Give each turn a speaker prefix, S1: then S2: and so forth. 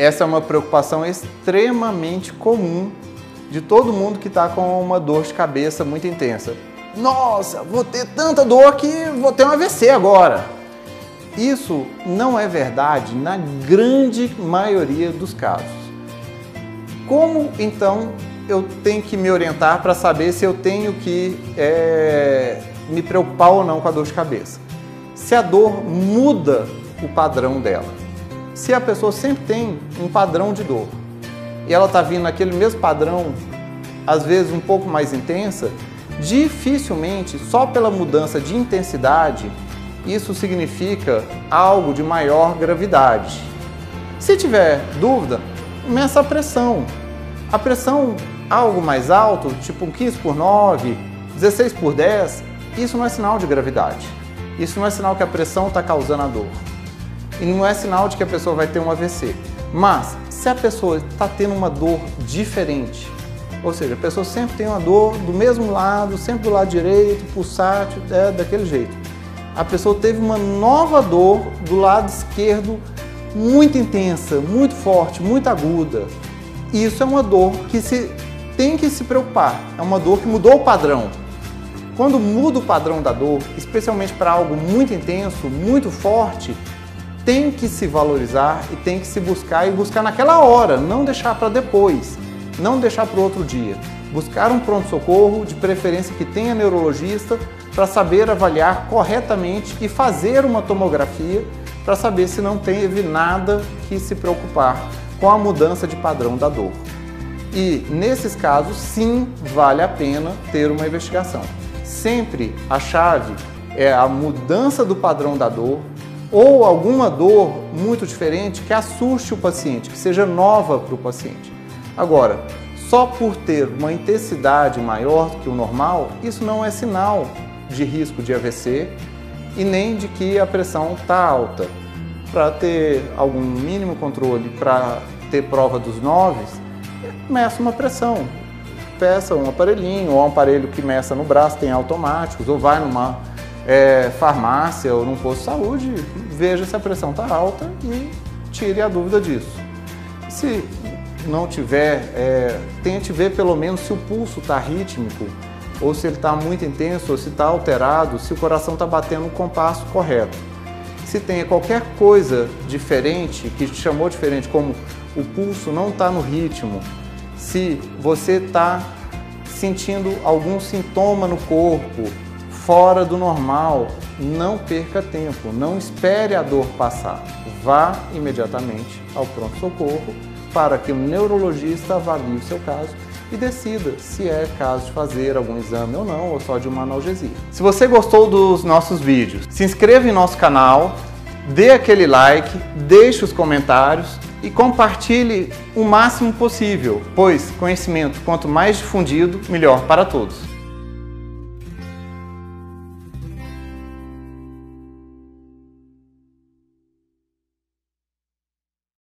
S1: essa é uma preocupação extremamente comum de todo mundo que está com uma dor de cabeça muito intensa. Nossa, vou ter tanta dor que vou ter um AVC agora. Isso não é verdade na grande maioria dos casos. Como então eu tenho que me orientar para saber se eu tenho que é, me preocupar ou não com a dor de cabeça? Se a dor muda o padrão dela. Se a pessoa sempre tem um padrão de dor e ela está vindo naquele mesmo padrão, às vezes um pouco mais intensa, dificilmente, só pela mudança de intensidade, isso significa algo de maior gravidade. Se tiver dúvida, meça a pressão. A pressão algo mais alto, tipo um 15 por 9, 16 por 10, isso não é sinal de gravidade. Isso não é sinal que a pressão está causando a dor. E não é sinal de que a pessoa vai ter um AVC. Mas, se a pessoa está tendo uma dor diferente, ou seja, a pessoa sempre tem uma dor do mesmo lado, sempre do lado direito, pulsátil, é daquele jeito. A pessoa teve uma nova dor do lado esquerdo, muito intensa, muito forte, muito aguda. Isso é uma dor que se tem que se preocupar. É uma dor que mudou o padrão. Quando muda o padrão da dor, especialmente para algo muito intenso, muito forte, tem que se valorizar e tem que se buscar e buscar naquela hora, não deixar para depois não deixar para outro dia. Buscar um pronto-socorro, de preferência que tenha neurologista, para saber avaliar corretamente e fazer uma tomografia para saber se não teve nada que se preocupar com a mudança de padrão da dor. E nesses casos, sim, vale a pena ter uma investigação. Sempre a chave é a mudança do padrão da dor ou alguma dor muito diferente que assuste o paciente, que seja nova para o paciente. Agora, só por ter uma intensidade maior que o normal, isso não é sinal de risco de AVC e nem de que a pressão está alta. Para ter algum mínimo controle, para ter prova dos noves, meça uma pressão. Peça um aparelhinho ou um aparelho que meça no braço, tem automáticos, ou vai numa é, farmácia ou num posto de saúde, veja se a pressão está alta e tire a dúvida disso. Se não tiver, é, tente ver pelo menos se o pulso está rítmico, ou se ele está muito intenso, ou se está alterado, se o coração está batendo no compasso correto. Se tem qualquer coisa diferente, que te chamou diferente, como o pulso não está no ritmo, se você está sentindo algum sintoma no corpo fora do normal, não perca tempo, não espere a dor passar. Vá imediatamente ao pronto-socorro para que o neurologista avalie o seu caso e decida se é caso de fazer algum exame ou não, ou só de uma analgesia. Se você gostou dos nossos vídeos, se inscreva em nosso canal, dê aquele like, deixe os comentários e compartilhe o máximo possível, pois conhecimento quanto mais difundido, melhor para todos.